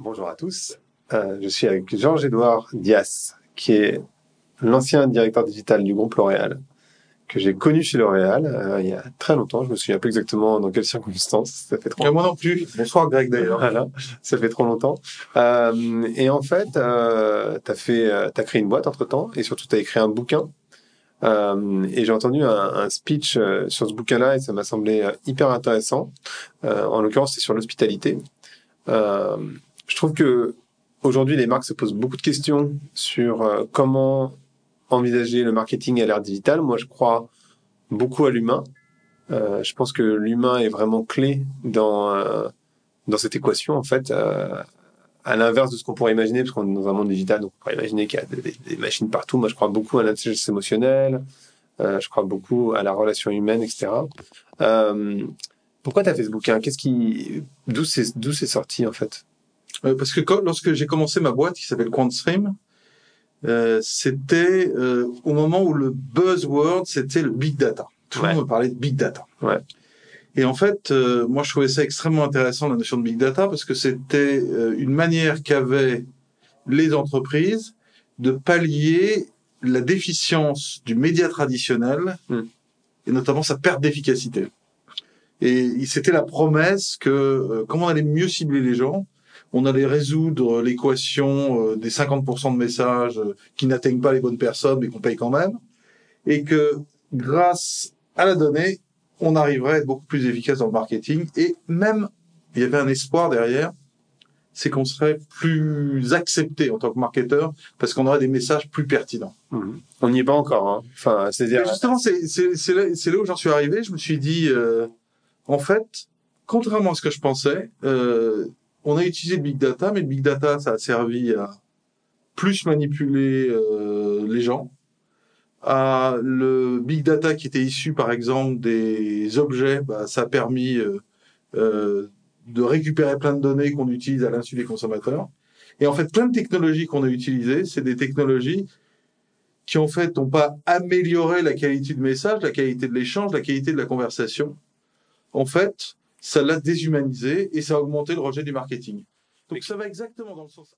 Bonjour à tous. Euh, je suis avec Georges-Édouard Dias, qui est l'ancien directeur digital du groupe L'Oréal, que j'ai connu chez L'Oréal euh, il y a très longtemps. Je me souviens pas exactement dans quelles circonstances. Ça fait trop. moi non plus. Bonsoir Greg d'ailleurs. Voilà, ça fait trop longtemps. Euh, et en fait, euh, t'as fait, euh, t'as créé une boîte entre temps, et surtout t'as écrit un bouquin. Euh, et j'ai entendu un, un speech euh, sur ce bouquin-là, et ça m'a semblé hyper intéressant. Euh, en l'occurrence, c'est sur l'hospitalité. Euh, je trouve que aujourd'hui, les marques se posent beaucoup de questions sur euh, comment envisager le marketing à l'ère digitale. Moi, je crois beaucoup à l'humain. Euh, je pense que l'humain est vraiment clé dans euh, dans cette équation en fait. Euh, à l'inverse de ce qu'on pourrait imaginer, parce qu'on est dans un monde digital, donc on pourrait imaginer qu'il y a des, machines partout. Moi, je crois beaucoup à l'intelligence émotionnelle. euh, je crois beaucoup à la relation humaine, etc. Pourquoi tu as fait ce bouquin Qu'est-ce qui, d'où c'est, d'où c'est sorti en fait? Parce que quand- lorsque j'ai commencé ma boîte qui s'appelle QuantStream, euh, c'était euh, au moment où le buzzword c'était le big data. Tout le Ouais. monde me parlait de big data. Ouais. Et en fait, euh, moi je trouvais ça extrêmement intéressant la notion de big data parce que c'était euh, une manière qu'avaient les entreprises de pallier la déficience du média traditionnel Hmm. et notamment sa perte d'efficacité. Et c'était la promesse que, euh, comment on allait mieux cibler les gens, on allait résoudre l'équation euh, des 50% de messages euh, qui n'atteignent pas les bonnes personnes mais qu'on paye quand même, et que grâce à la donnée, on arriverait à être beaucoup plus efficace dans le marketing, et même, il y avait un espoir derrière, c'est qu'on serait plus accepté en tant que marketeur, parce qu'on aurait des messages plus pertinents. On n'y est pas encore. Hein. Enfin, c'est-à-dire, justement, c'est là, c'est là où j'en suis arrivé. Je me suis dit, euh, en fait, contrairement à ce que je pensais, euh, on a utilisé le big data, mais le big data, ça a servi à plus manipuler euh, les gens. À le big data qui était issu, par exemple, des objets, bah, ça a permis euh, euh, de récupérer plein de données qu'on utilise à l'insu des consommateurs. Et en fait, plein de technologies qu'on a utilisées, c'est des technologies qui en fait n'ont pas amélioré la qualité du message, la qualité de l'échange, la qualité de la conversation. En fait, ça l'a déshumanisé et ça a augmenté le rejet du marketing. Donc ça va exactement dans le sens